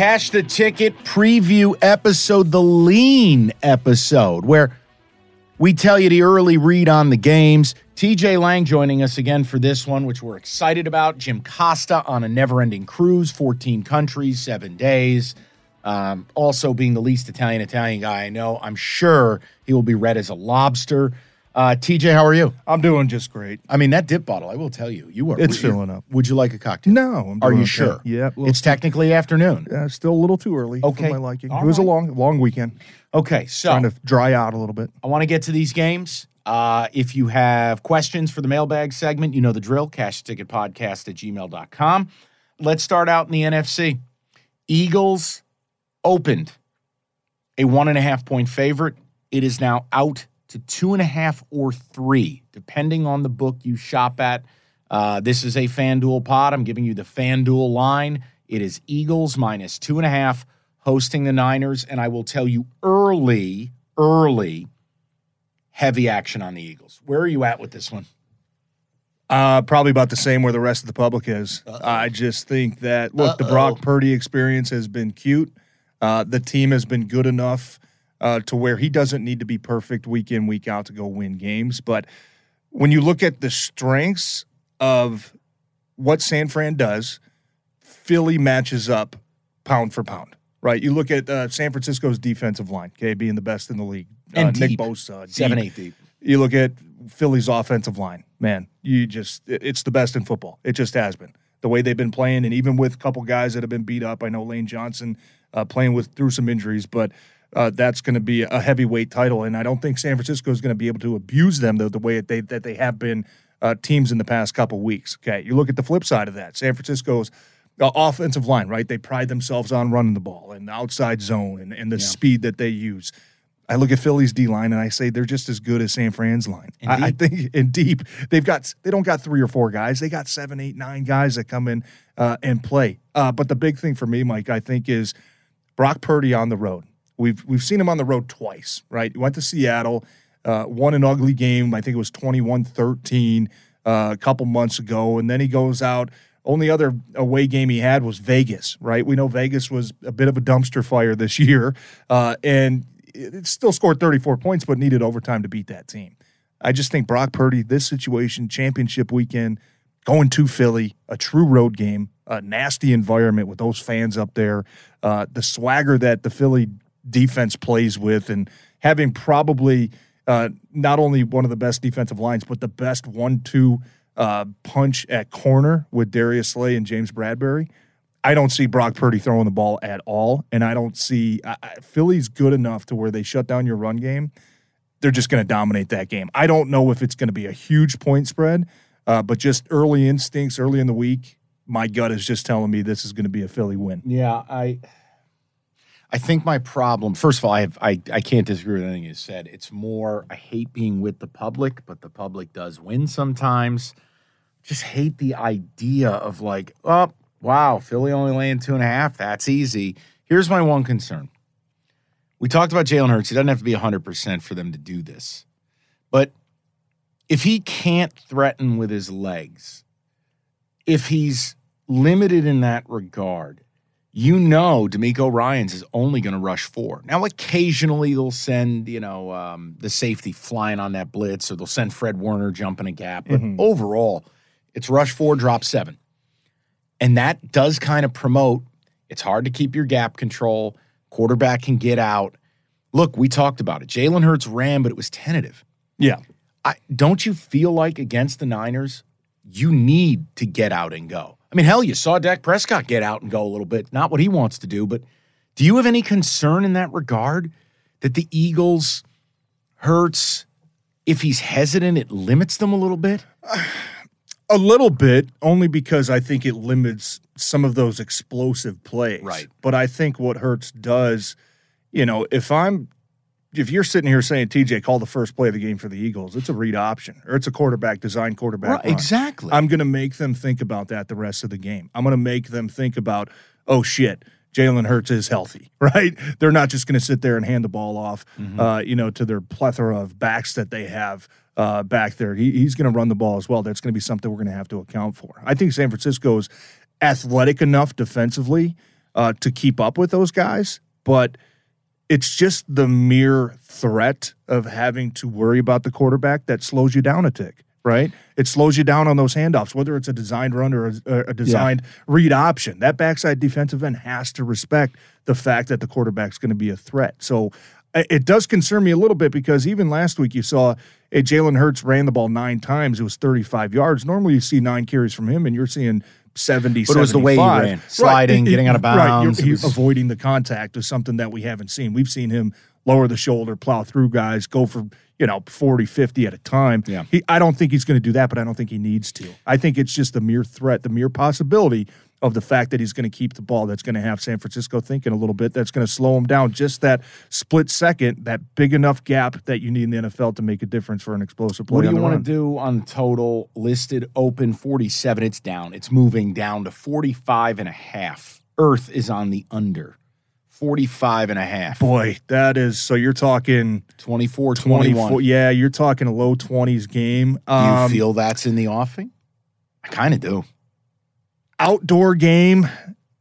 Cash the Ticket preview episode, the lean episode, where we tell you the early read on the games. TJ Lang joining us again for this one, which we're excited about. Jim Costa on a never ending cruise, 14 countries, seven days. Um, also, being the least Italian Italian guy I know, I'm sure he will be read as a lobster. Uh, TJ, how are you? I'm doing just great. I mean, that dip bottle, I will tell you, you are. It's you're- filling up. Would you like a cocktail? No, I'm Are you okay. sure? Yeah, well, it's technically afternoon. uh, still a little too early Okay. for my liking. All it was a right. long, long weekend. Okay, so Trying to dry out a little bit. I want to get to these games. Uh, if you have questions for the mailbag segment, you know the drill. Cash ticket podcast at gmail.com. Let's start out in the NFC. Eagles opened a one and a half point favorite. It is now out to two and a half or three, depending on the book you shop at. Uh, this is a FanDuel pod. I'm giving you the FanDuel line. It is Eagles minus two and a half hosting the Niners. And I will tell you early, early, heavy action on the Eagles. Where are you at with this one? Uh, probably about the same where the rest of the public is. I just think that look, the Brock Purdy experience has been cute. Uh, the team has been good enough uh, to where he doesn't need to be perfect week in week out to go win games. But when you look at the strengths of what San Fran does, Philly matches up pound for pound. Right, you look at uh, San Francisco's defensive line, okay, being the best in the league. And uh, Nick deep. Bosa, Seven, eight deep. You look at Philly's offensive line, man. You just it's the best in football. It just has been the way they've been playing, and even with a couple guys that have been beat up. I know Lane Johnson uh, playing with through some injuries, but uh, that's going to be a heavyweight title, and I don't think San Francisco is going to be able to abuse them the, the way that they that they have been uh, teams in the past couple weeks. Okay, you look at the flip side of that. San Francisco's uh, offensive line, right? They pride themselves on running the ball and the outside zone and, and the speed that they use. I look at Philly's D line and I say they're just as good as San Fran's line. I, I think in deep they've got they don't got three or four guys. They got seven, eight, nine guys that come in uh, and play. Uh, but the big thing for me, Mike, I think is Brock Purdy on the road. We've we've seen him on the road twice, right? He went to Seattle, uh, won an ugly game. I think it was 21-13 uh, a couple months ago, and then he goes out. Only other away game he had was Vegas, right? We know Vegas was a bit of a dumpster fire this year, uh, and it still scored 34 points, but needed overtime to beat that team. I just think Brock Purdy, this situation, championship weekend, going to Philly, a true road game, a nasty environment with those fans up there, uh, the swagger that the Philly defense plays with, and having probably uh, not only one of the best defensive lines, but the best one-two uh, punch at corner with Darius Slay and James Bradberry. I don't see Brock Purdy throwing the ball at all, and I don't see I, I, Philly's good enough to where they shut down your run game. They're just going to dominate that game. I don't know if it's going to be a huge point spread, uh, but just early instincts, early in the week, my gut is just telling me this is going to be a Philly win. Yeah, I I think my problem, first of all, I have I, I can't disagree with anything you said. It's more I hate being with the public, but the public does win sometimes. Just hate the idea of like, oh, wow, Philly only laying two and a half. That's easy. Here's my one concern. We talked about Jalen Hurts. He doesn't have to be 100% for them to do this. But if he can't threaten with his legs, if he's limited in that regard, you know DeMeco Ryans is only going to rush four. Now, occasionally they'll send, you know, um, the safety flying on that blitz, or they'll send Fred Warner jumping a gap. But Mhm. overall, it's rush four, drop seven. And that does kind of promote it's hard to keep your gap control. Quarterback can get out. Look, we talked about it. Jalen Hurts ran, but it was tentative. Yeah. I, don't you feel like against the Niners, you need to get out and go? I mean, hell, you saw Dak Prescott get out and go a little bit. Not what he wants to do, but do you have any concern in that regard that the Eagles hurts? If he's hesitant, it limits them a little bit. A little bit, only because I think it limits some of those explosive plays. Right. But I think what Hurts does, you know, if I'm if you're sitting here saying TJ call the first play of the game for the Eagles, it's a read option or it's a quarterback design quarterback. Right, run. exactly. I'm going to make them think about that the rest of the game. I'm going to make them think about, oh shit, Jalen Hurts is healthy, right? They're not just going to sit there and hand the ball off, uh, you know, to their plethora of backs that they have uh, back there. He, he's going to run the ball as well. That's going to be something we're going to have to account for. I think San Francisco is athletic enough defensively uh, to keep up with those guys, but it's just the mere threat of having to worry about the quarterback that slows you down a tick, right? It slows you down on those handoffs, whether it's a designed run or a, a designed read option. That backside defensive end has to respect the fact that the quarterback's going to be a threat. So it does concern me a little bit because even last week you saw uh, Jalen Hurts ran the ball nine times. It was 35 yards. Normally you see nine carries from him and you're seeing 70, But it was the way he 75. ran. Sliding, getting out of Right, you're- bounds. It was- avoiding the contact is something that we haven't seen. We've seen him lower the shoulder, plow through guys, go for, you know, 40, 50 at a time. Yeah. He, I don't think he's going to do that, but I don't think he needs to. I think it's just the mere threat, the mere possibility of the fact that he's going to keep the ball that's going to have San Francisco thinking a little bit, that's going to slow him down just that split second, that big enough gap that you need in the NFL to make a difference for an explosive play. What do you want run. to do on total listed open 47? It's down. It's moving down to 45 and a half. Earth is on the under. 45 and a half. Boy, that is so you're talking 24 24. 21. Yeah, you're talking a low 20s game. Do you Um, feel that's in the offing? I kind of do. Outdoor game,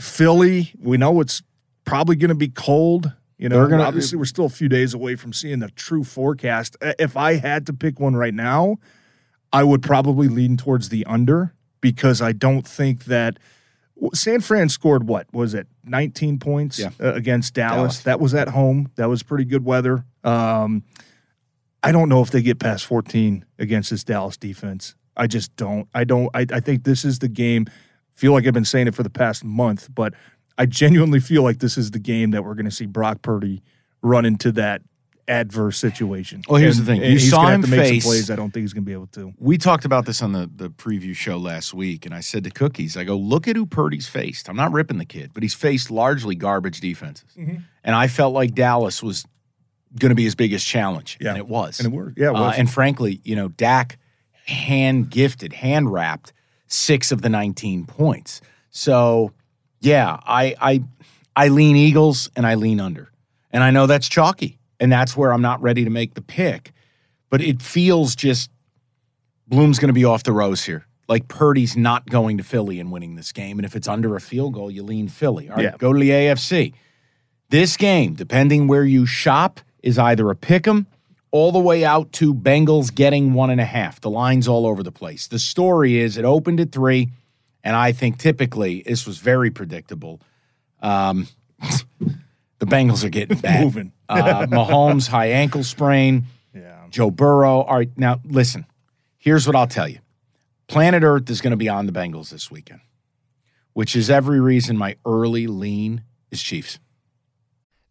Philly. We know it's probably going to be cold. You know, gonna- obviously we're still a few days away from seeing the true forecast. If I had to pick one right now, I would probably lean towards the under because I don't think that San Fran scored what was it 19 points Yeah. uh, against Dallas. Dallas. That was at home. That was pretty good weather. Um, I don't know if they get past 14 against this Dallas defense. I just don't. I don't. I, I think this is the game. Feel like I've been saying it for the past month, but I genuinely feel like this is the game that we're going to see Brock Purdy run into that adverse situation. Well, here's And- the thing. You he's saw gonna him have to make face- some plays. I don't think he's going to be able to. We talked about this on the, the preview show last week, and I said to Cookies, I go, look at who Purdy's faced. I'm not ripping the kid, but he's faced largely garbage defenses. And I felt like Dallas was going to be his biggest challenge. Yeah. And it was. And it worked. Yeah, it Uh, and frankly, you know, Dak hand gifted, hand wrapped six of the 19 points. So, yeah, I, I, I lean Eagles and I lean under. And I know that's chalky. And that's where I'm not ready to make the pick. But it feels just Bloom's going to be off the rose here. Like Purdy's not going to Philly and winning this game. And if it's under a field goal, you lean Philly. All right, Yeah. go to the AFC. This game, depending where you shop, is either a pick 'em all the way out to Bengals getting one and a half. The line's all over the place. The story is it opened at three, and I think typically this was very predictable. Um, the Bengals are getting bad. Moving. uh, Mahomes high ankle sprain. Yeah. Joe Burrow. All right, now listen. Here's what I'll tell you. Planet Earth is going to be on the Bengals this weekend, which is every reason my early lean is Chiefs.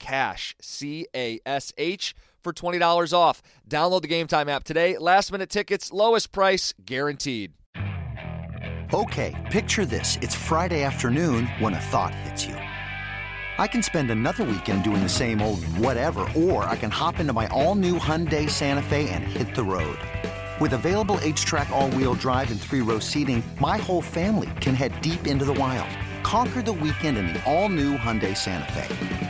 CASH, C A S H, for $20 off. Download the Game Time app today. Last minute tickets, lowest price guaranteed. Okay, picture this. It's Friday afternoon when a thought hits you. I can spend another weekend doing the same old whatever, or I can hop into my all new Hyundai Santa Fe and hit the road. With available HTRAC, all wheel drive, and three row seating, my whole family can head deep into the wild. Conquer the weekend in the all new Hyundai Santa Fe.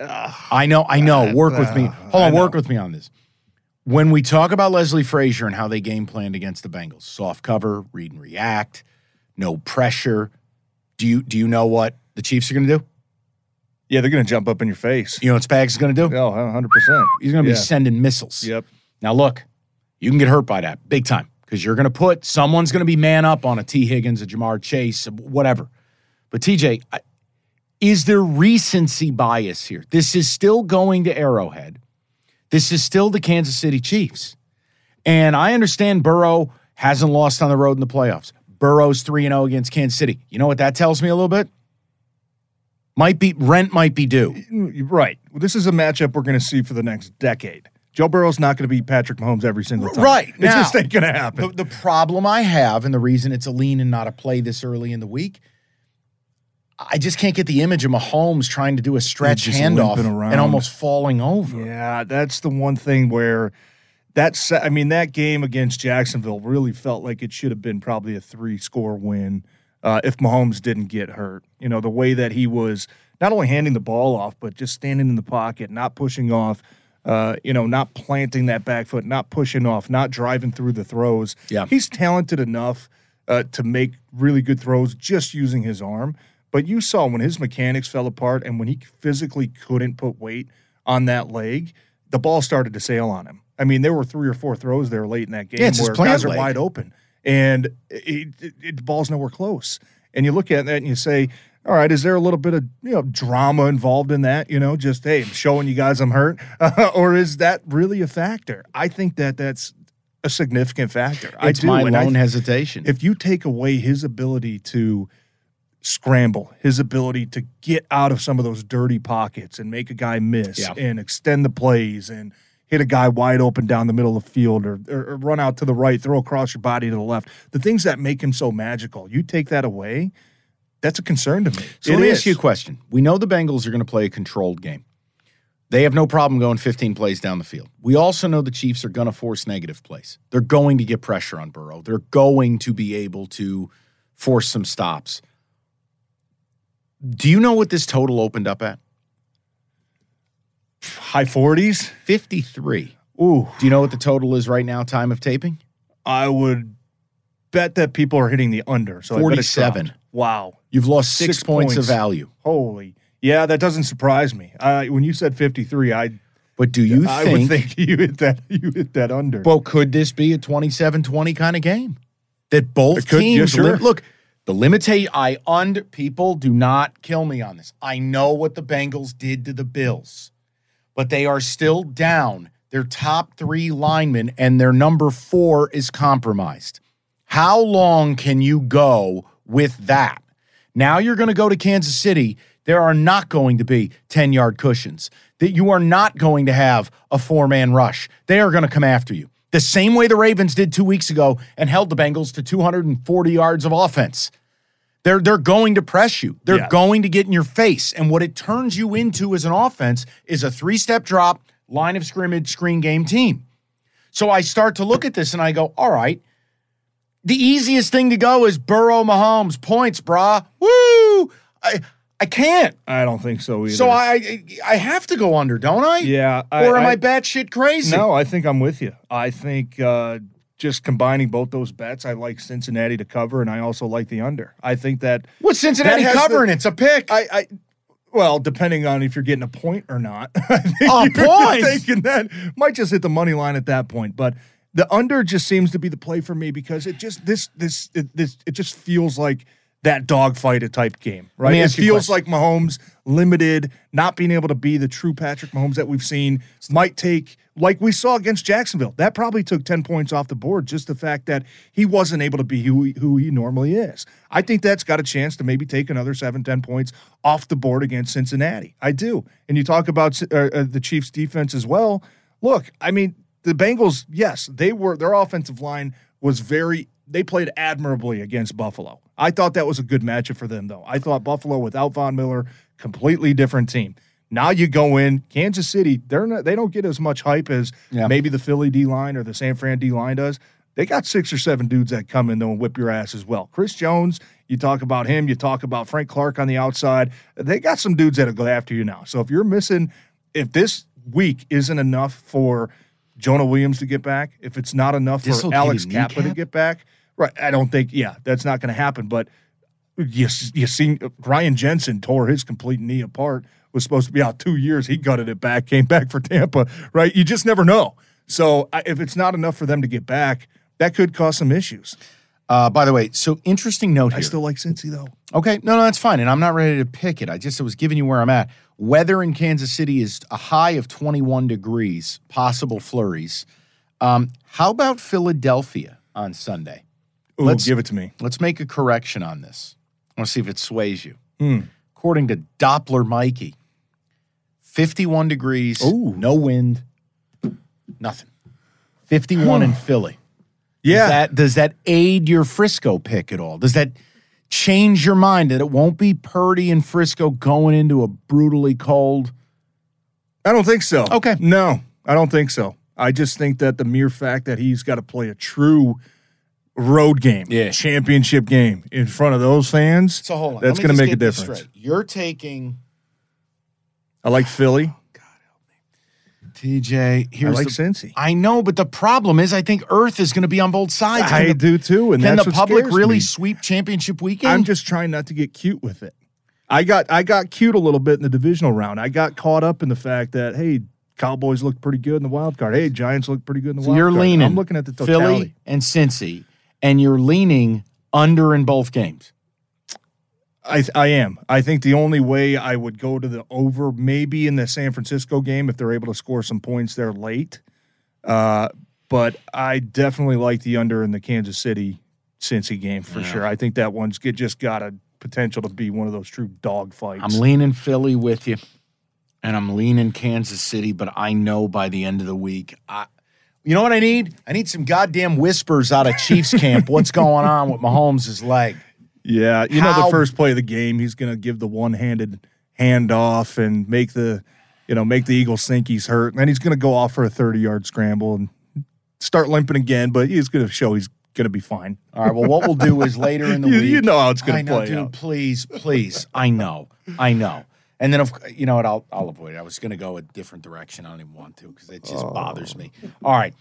I know, I know. Work with me. Uh, Hold on, work with me on this. When we talk about Leslie Frazier and how they game planned against the Bengals, soft cover, read and react, no pressure. Do you do you know what the Chiefs are going to do? Yeah, they're going to jump up in your face. You know what Spags is going to do? Oh, 100%. He's going to Yeah. be sending missiles. Yep. Now look, you can get hurt by that big time because you're going to put someone's going to be man up on a Tee Higgins, a Ja'Marr Chase, whatever. But TJ, I, is there recency bias here? This is still going to Arrowhead. This is still the Kansas City Chiefs. And I understand Burrow hasn't lost on the road in the playoffs. Burrow's 3 0 against Kansas City. You know what that tells me a little bit? Might be rent might be due. Right. Well, this is a matchup we're going to see for the next decade. Joe Burrow's not going to beat Patrick Mahomes every single time. Right. It Now- just ain't going to happen. The, the problem I have, and the reason it's a lean and not a play this early in the week, I just can't get the image of Mahomes trying to do a stretch handoff and almost falling over. Yeah, that's the one thing where that's I mean that game against Jacksonville really felt like it should have been probably a three score win uh, if Mahomes didn't get hurt. You know the way that he was not only handing the ball off but just standing in the pocket, not pushing off. Uh, you know, not planting that back foot, not pushing off, not driving through the throws. Yeah. he's talented enough uh, to make really good throws just using his arm. But you saw when his mechanics fell apart and when he physically couldn't put weight on that leg, the ball started to sail on him. I mean, there were three or four throws there late in that game Yeah, where guys are leg. wide open, and it, it, it, the ball's nowhere close. And you look at that and you say, "All right, is there a little bit of you know drama involved in that? You know, just hey, I'm showing you guys I'm hurt, or is that really a factor? I think that that's a significant factor. I It's do, my I hesitation. if you take away his ability to scramble, his ability to get out of some of those dirty pockets and make a guy miss Yeah. and extend the plays and hit a guy wide open down the middle of the field or, or, run out to the right, throw across your body to the left, the things that make him so magical, you take that away, that's a concern to me. So It let me is. ask you a question. We know the Bengals are going to play a controlled game. They have no problem going 15 plays down the field. We also know the Chiefs are going to force negative plays. They're going to get pressure on Burrow. They're going to be able to force some stops. Do you know what this total opened up at? High 40s? 53. Ooh, Do you know what the total is right now, time of taping? I would bet that people are hitting the under. So I bet it's 47. Wow. You've lost six, Six points, of value. Holy. Yeah, that doesn't surprise me. Uh, when you said 53, I But do you I think, would think you hit that you hit that under. well, could this be a 27 20 kind of game? That both could, yeah, teams sure. lim- look, the limitation, I und people do not kill me on this. I know what the Bengals did to the Bills, but they are still down their top three linemen, and their number four is compromised. How long can you go with that? Now you're going to go to Kansas City. There are not going to be 10 yard cushions, that you are not going to have a four man rush. They are going to come after you. The same way the Ravens did two weeks ago and held the Bengals to 240 yards of offense. They're, they're going to press you. They're Yeah. going to get in your face. And what it turns you into as an offense is a three step drop, line of scrimmage, screen game team. So I start to look at this and I go, all right, the easiest thing to go is Burrow Mahomes points, brah. Woo! I I can't. I don't think so either. So I I have to go under, don't I? yeah, or am I, I batshit crazy? No, I think I'm with you. I think uh, just combining both those bets, I like Cincinnati to cover, and I also like the under. I think that What's Cincinnati That covering? the- it's a pick. I, I well, depending on if you're getting a point or not. I think A point? Thinking that might just hit the money line at that point, but the under just seems to be the play for me because it just this this it, this it just feels like that dogfight type game, right? It ask you a feels like Mahomes limited, not being able to be the true Patrick Mahomes that we've seen. Might take like we saw against Jacksonville. That probably took ten points off the board. Just the fact that he wasn't able to be who he, who he normally is. I think that's got a chance to maybe take another seven, ten points off the board against Cincinnati. I do. And you talk about uh, uh, the Chiefs' defense as well. Look, I mean, the Bengals. Yes, they were. Their offensive line was very. They played admirably against Buffalo. I thought that was a good matchup for them, though. I thought Buffalo without Von Miller, completely different team. Now you go in Kansas City. They're not. They don't get as much hype as Yeah. maybe the Philly D line or the San Fran D line does. They got six or seven dudes that come in though and whip your ass as well. Chris Jones, you talk about him. You talk about Frank Clark on the outside. They got some dudes that'll go after you now. So if you're missing, if this week isn't enough for Jonah Williams to get back, if it's not enough for Alex Cappa to get back, right? I don't think. Yeah, that's not going to happen. But you you see, Ryan Jensen tore his complete knee apart. Was supposed to be out two years. He gutted it back. Came back for Tampa. Right? You just never know. So if it's not enough for them to get back, that could cause some issues. Uh, by the way, so interesting note I still like Cincy though. Okay, no, no, that's fine, and I'm not ready to pick it. I just was giving you where I'm at. Weather in Kansas City is a high of 21 degrees, possible flurries. Um, how about Philadelphia on Sunday? Ooh, Let's- give it to me. Let's make a correction on this. I want to see if it sways you. Hmm. According to Doppler Mikey, 51 degrees, Ooh. no wind, nothing. 51 in Philly. Yeah, Does that, does that aid your Frisco pick at all? Does that change your mind that it won't be Purdy and Frisco going into a brutally cold? I don't think so. Okay. No, I don't think so. I just think that the mere fact that he's got to play a true road game, Yeah. championship game in front of those fans, So hold on. that's going going to to make a difference. You're taking I like Philly. Oh, TJ. I Here's like the, Cincy. I know, but the problem is, I think Earth is going to be on both sides. I the, do too, and can that's the what public really me. sweep championship weekend? I'm just trying not to get cute with it. I got I got cute a little bit in the divisional round. I got caught up in the fact that hey, Cowboys look pretty good in the wild card. Hey, Giants look pretty good in the so wild you're card. leaning. I'm looking at the totality. Philly and Cincy, and you're leaning under in both games. I I am. I think the only way I would go to the over maybe in the San Francisco game if they're able to score some points there late. Uh, but I definitely like the under in the Kansas City Cincy game for sure. I think that one's get, just got a potential to be one of those true dog fights. I'm leaning Philly with you, and I'm leaning Kansas City, but I know by the end of the week, I, you know what I need? I need some goddamn whispers out of Chiefs camp. What's going on with Mahomes' leg? Yeah, you know the first play of the game, he's going to give the one-handed handoff and make the, you know, make the Eagles think he's hurt, and then he's going to go off for a thirty-yard scramble and start limping again, but he's going to show he's going to be fine. All right. Well, what we'll do is later in the You- week. you know how it's gonna I know, play dude. out. Please, please. I know. I know. And then, of you know what? I'll I'll avoid it. I was going to go a different direction. I don't even want to because it just bothers me. All right.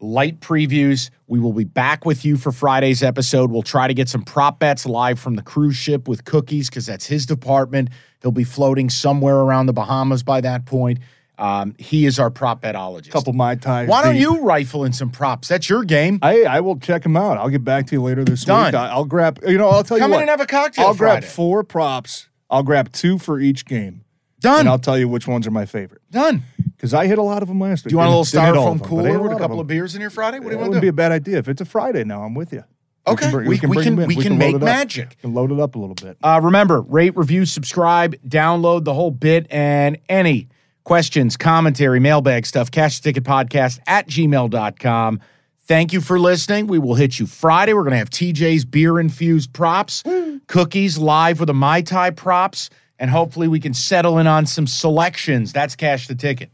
light previews. We will be back with you for Friday's episode. We'll try to get some prop bets live from the cruise ship with cookies because that's his department. He'll be floating somewhere around the Bahamas by that point. Um, he is our prop betologist. couple Mai Tais. Why don't deep. you rifle in some props? That's your game. I I will check them out. I'll get back to you later this Done. week. I, will grab. You know, I'll tell Come you Come in what. and have a cocktail I'll grab four props. I'll grab two for each game, Done. and I'll tell you which ones are my favorite Done. because I hit a lot of them last week. Do you want a little Didn't hit all styrofoam cooler with a couple of beers in here Friday? What do you That want wouldn't to be a bad idea. If it's a Friday now, I'm with you. Okay, can we- we can- them in. we can make magic. We can load it up a little bit. Uh, remember, rate, review, subscribe, download the whole bit, and any questions, commentary, mailbag stuff, cash the ticket podcast at gmail.com. Thank you for listening. We will hit you Friday. We're going to have TJ's beer infused props, cookies live with a Mai Tai props, and hopefully we can settle in on some selections. That's cash the ticket.